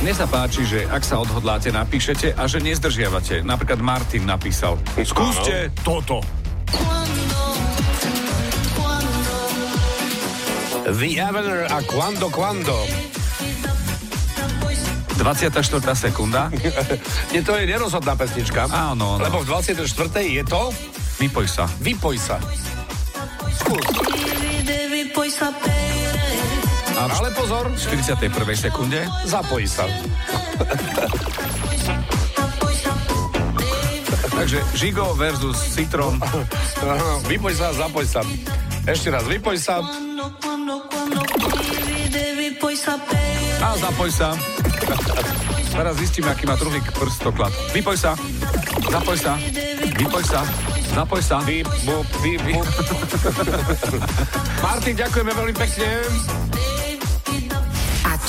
Mne sa páči, že ak sa odhodláte, napíšete a že nezdržiavate. Napríklad Martin napísal, skúste toto. The Avener a Quando Quando. 24. sekunda. Nie, to je nerozhodná pesnička. Áno, áno. Lebo v 24. je to Vypoj sa. Vypoj sa. Skús. A v Ale pozor, 41. sekunde zapoj sa. Takže Žigo versus Citron. Vypoj sa, zapoj sa. Ešte raz, vypoj sa. A zapoj sa. Teraz zistíme, aký má druhý prstoklad. Vypoj sa. Zapoj sa. Vypoj sa. Zapoj sa. Vyp, bup, vyp, bup. Martin, ďakujeme veľmi pekne.